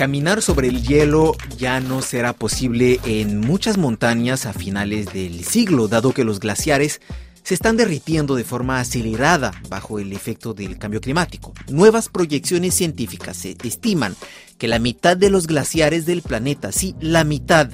Caminar sobre el hielo ya no será posible en muchas montañas a finales del siglo, dado que los glaciares se están derritiendo de forma acelerada bajo el efecto del cambio climático. Nuevas proyecciones científicas estiman que la mitad de los glaciares del planeta, sí, la mitad,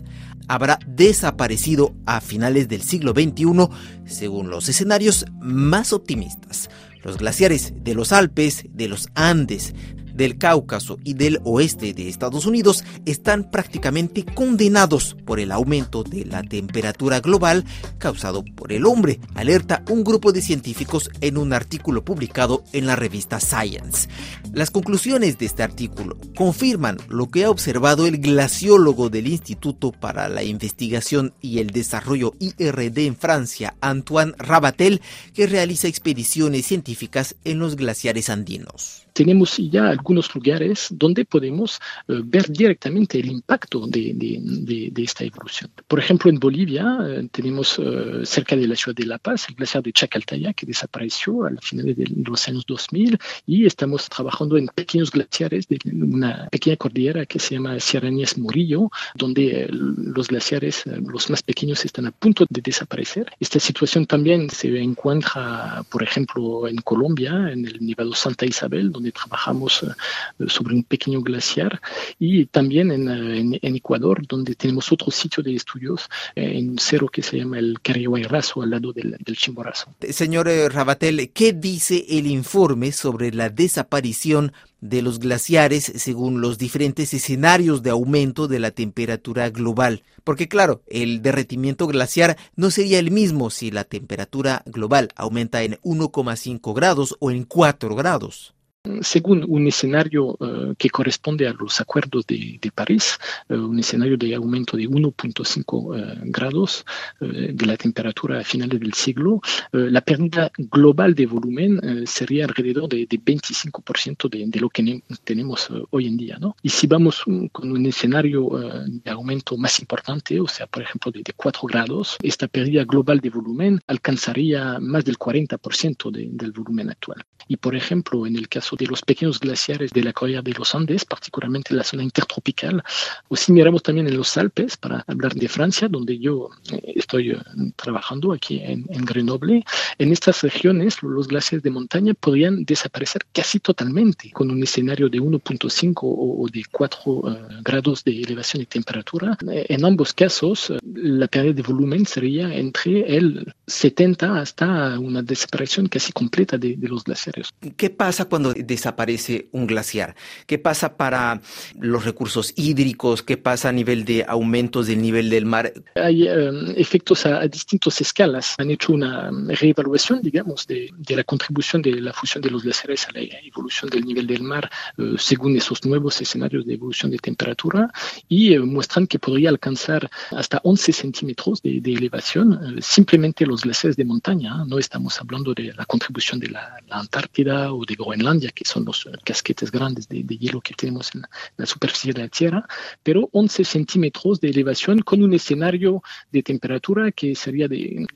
habrá desaparecido a finales del siglo XXI, según los escenarios más optimistas. Los glaciares de los Alpes, de los Andes, del Cáucaso y del oeste de Estados Unidos están prácticamente condenados por el aumento de la temperatura global causado por el hombre, alerta un grupo de científicos en un artículo publicado en la revista Science. Las conclusiones de este artículo confirman lo que ha observado el glaciólogo del Instituto para la Investigación y el Desarrollo IRD en Francia, Antoine Rabatel, que realiza expediciones científicas en los glaciares andinos tenemos ya algunos lugares donde podemos eh, ver directamente el impacto de, de, esta evolución. Por ejemplo, en Bolivia eh, tenemos eh, cerca de la ciudad de La Paz el glaciar de Chacaltaya que desapareció al final de los años 2000 y estamos trabajando en pequeños glaciares de una pequeña cordillera que se llama Sierra Nies Murillo, donde los glaciares, los más pequeños, están a punto de desaparecer. Esta situación también se encuentra, por ejemplo, en Colombia, en el Nevado Santa Isabel, donde trabajamos eh, sobre un pequeño glaciar y también eh, en, Ecuador, donde tenemos otro sitio de estudios eh, en un cerro que se llama el Carrihuayrazo, al lado del, del Chimborazo. Señor Rabatel, ¿qué dice el informe sobre la desaparición de los glaciares según los diferentes escenarios de aumento de la temperatura global. Porque claro, el derretimiento glaciar no sería el mismo si la temperatura global aumenta en 1,5 grados o en 4 grados según un escenario eh, que corresponde a los acuerdos de, París, eh, un escenario de aumento de 1.5 eh, grados de la temperatura a finales del siglo, la pérdida global de volumen sería alrededor de, 25% de, lo que tenemos hoy en día. ¿no? Y si vamos con un escenario de aumento más importante, o sea, por ejemplo, de, 4 grados, esta pérdida global de volumen alcanzaría más del 40% del volumen actual. Y, por ejemplo, en el caso de los pequeños glaciares de la cordillera de los Andes, particularmente la zona intertropical, o si miramos también en los Alpes, para hablar de Francia, donde yo eh, estoy eh, trabajando aquí en, Grenoble, en estas regiones los glaciares de montaña podrían desaparecer casi totalmente con un escenario de 1.5 o de 4 eh, grados de elevación de temperatura. En ambos casos, la pérdida de volumen sería entre el 70 hasta una desaparición casi completa de, de los glaciares. ¿Qué pasa cuando desaparece un glaciar? ¿Qué pasa para los recursos hídricos? ¿Qué pasa a nivel de aumentos del nivel del mar? Hay em, efectos a, distintas escalas. Han hecho una reevaluación, digamos, de, la contribución de la fusión de los glaciares a la evolución del nivel del mar eh, según esos nuevos escenarios de evolución de temperatura y eh, muestran que podría alcanzar hasta 11 centímetros de, elevación eh, simplemente los glaciares de montaña. No estamos hablando de la contribución de la, Antártida o de Groenlandia, que son los casquetes grandes de, hielo que tenemos en la, superficie de la Tierra, pero 11 centímetros de elevación con un escenario de temperatura que sería de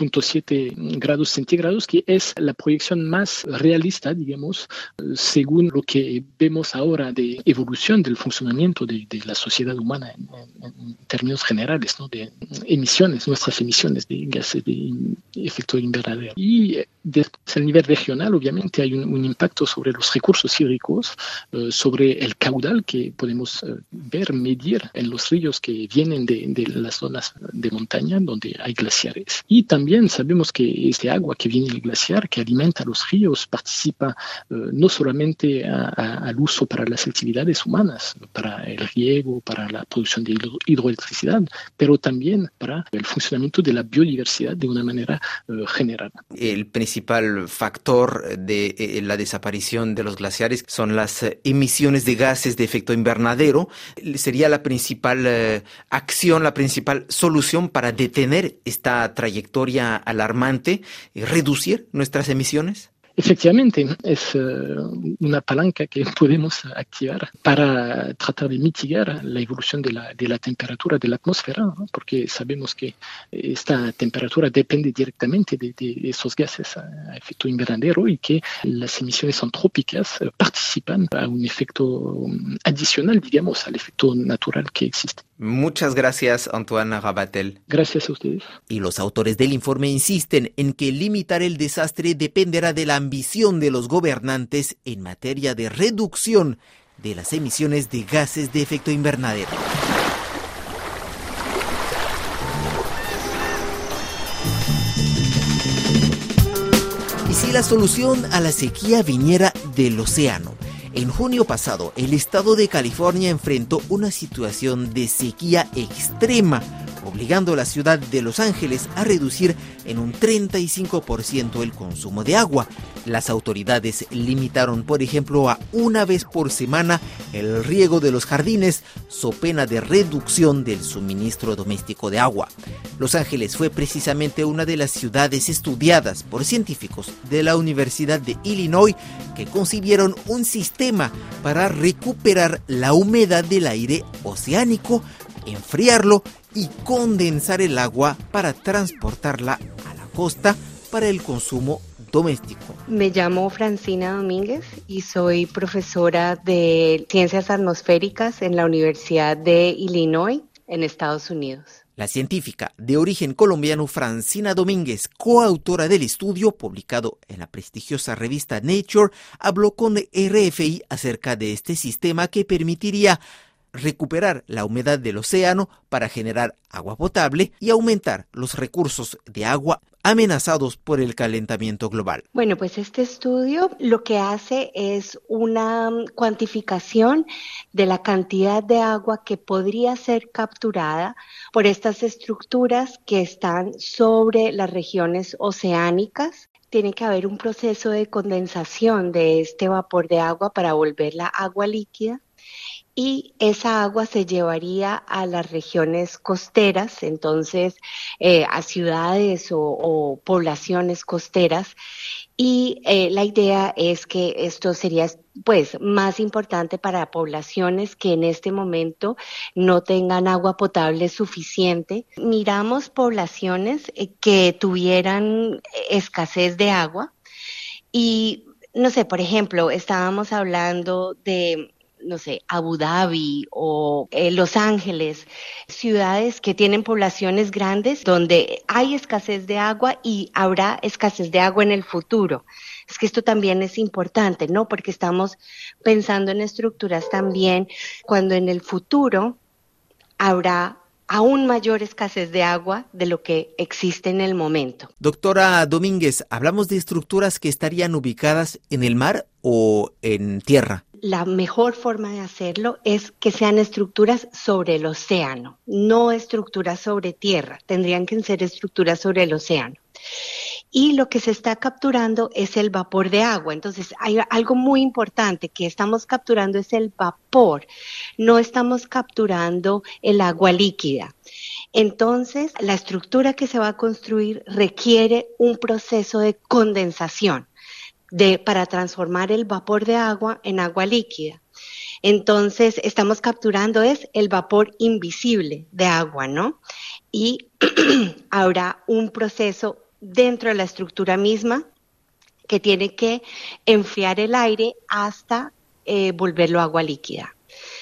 2.7 grados centígrados, que es la proyección más realista, digamos, según lo que vemos ahora de evolución del funcionamiento de, la sociedad humana en, términos generales, ¿no? de emisiones, nuestras emisiones de gases de efecto invernadero. Y después, a nivel regional, obviamente, hay un impacto sobre los recursos hídricos, eh, sobre el caudal que podemos eh, ver, medir en los ríos que vienen de, las zonas de montaña donde hay glaciares. Y también sabemos que este agua que viene del glaciar, que alimenta los ríos, participa eh, no solamente al uso para las actividades humanas, para el riego, para la producción de hidroelectricidad, pero también para el funcionamiento de la biodiversidad de una manera general. El principal factor de la desaparición de los glaciares son las eh, emisiones de gases de efecto invernadero. Sería la principal eh, acción, la principal solución para detener esta trayectoria alarmante y reducir nuestras emisiones. Efectivamente, es eh, una palanca que podemos activar para tratar de mitigar la evolución de la, de la temperatura de la atmósfera, porque sabemos que esta temperatura depende directamente de, de, esos gases a efecto invernadero y que las emisiones antrópicas participan a un efecto adicional, digamos, al efecto natural que existe. Muchas gracias, Antoine Rabatel. Gracias a ustedes. Y los autores del informe insisten en que limitar el desastre dependerá de la ambición de los gobernantes en materia de reducción de las emisiones de gases de efecto invernadero. Y si la solución a la sequía viniera del océano, en junio pasado, el estado de California enfrentó una situación de sequía extrema obligando a la ciudad de Los Ángeles a reducir en un 35% el consumo de agua. Las autoridades limitaron, por ejemplo, a una vez por semana el riego de los jardines, so pena de reducción del suministro doméstico de agua. Los Ángeles fue precisamente una de las ciudades estudiadas por científicos de la Universidad de Illinois que concibieron un sistema para recuperar la humedad del aire oceánico, enfriarlo y condensar el agua para transportarla a la costa para el consumo doméstico. Me llamo Francina Domínguez y soy profesora de Ciencias Atmosféricas en la Universidad de Illinois en Estados Unidos. La científica de origen colombiano Francina Domínguez, coautora del estudio publicado en la prestigiosa revista Nature, habló con RFI acerca de este sistema que permitiría recuperar la humedad del océano para generar agua potable y aumentar los recursos de agua amenazados por el calentamiento global. Bueno, pues este estudio lo que hace es una cuantificación de la cantidad de agua que podría ser capturada por estas estructuras que están sobre las regiones oceánicas tiene que haber un proceso de condensación de este vapor de agua para volverla agua líquida y esa agua se llevaría a las regiones costeras, entonces eh, a ciudades o, poblaciones costeras. Y eh, la idea es que esto sería pues más importante para poblaciones que en este momento no tengan agua potable suficiente. Miramos poblaciones eh, que tuvieran escasez de agua y no sé, por ejemplo, estábamos hablando de no sé, Abu Dhabi o eh, Los Ángeles, ciudades que tienen poblaciones grandes donde hay escasez de agua y habrá escasez de agua en el futuro. Es que esto también es importante, ¿no? Porque estamos pensando en estructuras también cuando en el futuro habrá aún mayor escasez de agua de lo que existe en el momento. Doctora Domínguez, ¿hablamos de estructuras que estarían ubicadas en el mar o en tierra? La mejor forma de hacerlo es que sean estructuras sobre el océano, no estructuras sobre tierra, tendrían que ser estructuras sobre el océano. Y lo que se está capturando es el vapor de agua. Entonces, hay algo muy importante que estamos capturando es el vapor, no estamos capturando el agua líquida. Entonces, la estructura que se va a construir requiere un proceso de condensación de, para transformar el vapor de agua en agua líquida. Entonces, estamos capturando es el vapor invisible de agua, ¿no? Y habrá un proceso dentro de la estructura misma que tiene que enfriar el aire hasta eh, volverlo agua líquida.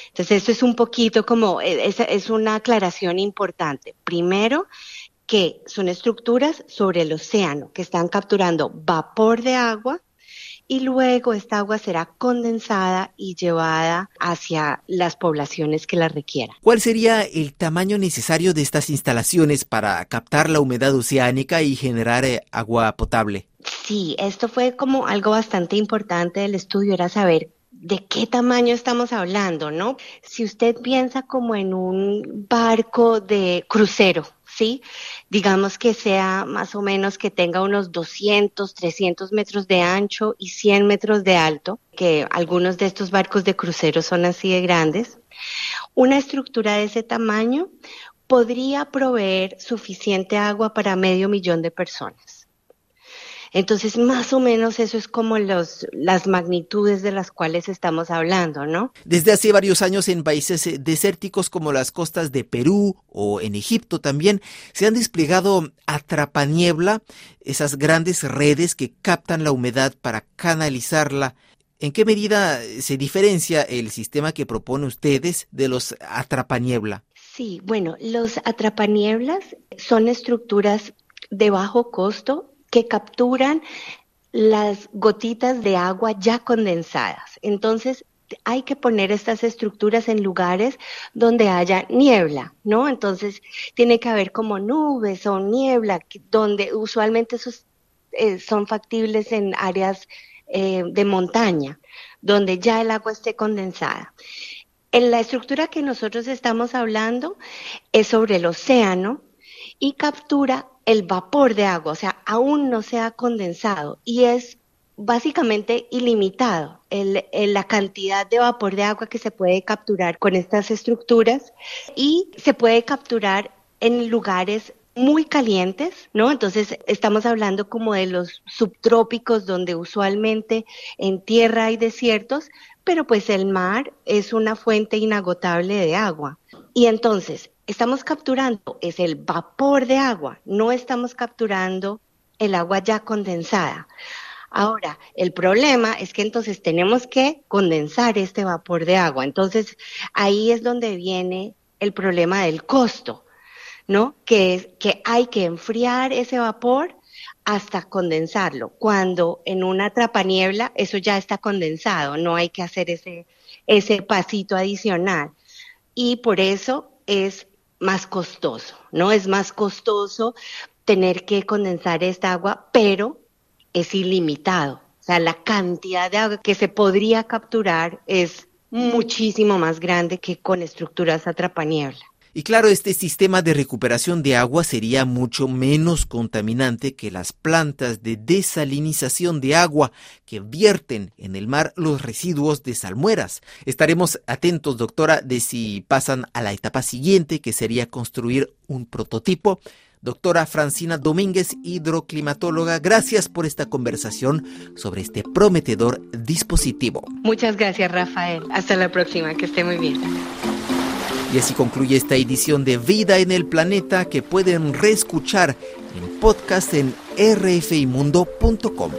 Entonces, esto es un poquito como, eh, es, es una aclaración importante. Primero, que son estructuras sobre el océano que están capturando vapor de agua y luego esta agua será condensada y llevada hacia las poblaciones que la requieran. ¿Cuál sería el tamaño necesario de estas instalaciones para captar la humedad oceánica y generar eh, agua potable? Sí, esto fue como algo bastante importante del estudio, era saber de qué tamaño estamos hablando, ¿no? Si usted piensa como en un barco de crucero, ¿sí? Digamos que sea más o menos que tenga unos 200, 300 metros de ancho y 100 metros de alto, que algunos de estos barcos de crucero son así de grandes. Una estructura de ese tamaño podría proveer suficiente agua para medio millón de personas. Entonces, más o menos eso es como los, las magnitudes de las cuales estamos hablando, ¿no? Desde hace varios años en países eh, desérticos como las costas de Perú o en Egipto también se han desplegado atrapaniebla, esas grandes redes que captan la humedad para canalizarla. ¿En qué medida se diferencia el sistema que propone ustedes de los atrapaniebla? Sí, bueno, los atrapanieblas son estructuras de bajo costo que capturan las gotitas de agua ya condensadas. Entonces, hay que poner estas estructuras en lugares donde haya niebla, ¿no? Entonces, tiene que haber como nubes o niebla, donde usualmente esos, eh, son factibles en áreas eh, de montaña, donde ya el agua esté condensada. En la estructura que nosotros estamos hablando es sobre el océano y captura el vapor de agua, o sea, aún no se ha condensado y es básicamente ilimitado el, la cantidad de vapor de agua que se puede capturar con estas estructuras y se puede capturar en lugares muy calientes, ¿no? Entonces estamos hablando como de los subtrópicos donde usualmente en tierra hay desiertos, pero pues el mar es una fuente inagotable de agua. Y entonces estamos capturando es el vapor de agua, no estamos capturando el agua ya condensada. Ahora, el problema es que entonces tenemos que condensar este vapor de agua. Entonces, ahí es donde viene el problema del costo, ¿no? Que es que hay que enfriar ese vapor hasta condensarlo. Cuando en una trapaniebla eso ya está condensado, no hay que hacer ese, ese pasito adicional. Y por eso es más costoso, ¿no? Es más costoso tener que condensar esta agua, pero es ilimitado. O sea, la cantidad de agua que se podría capturar es muchísimo más grande que con estructuras atrapaniebla. Y claro, este sistema de recuperación de agua sería mucho menos contaminante que las plantas de desalinización de agua que vierten en el mar los residuos de salmueras. Estaremos atentos, doctora, de si pasan a la etapa siguiente, que sería construir un prototipo. Doctora Francina Domínguez, hidroclimatóloga, gracias por esta conversación sobre este prometedor dispositivo. Muchas gracias, Rafael. Hasta la próxima, que esté muy bien. Y así concluye esta edición de Vida en el Planeta que pueden reescuchar en podcast en rfimundo.com.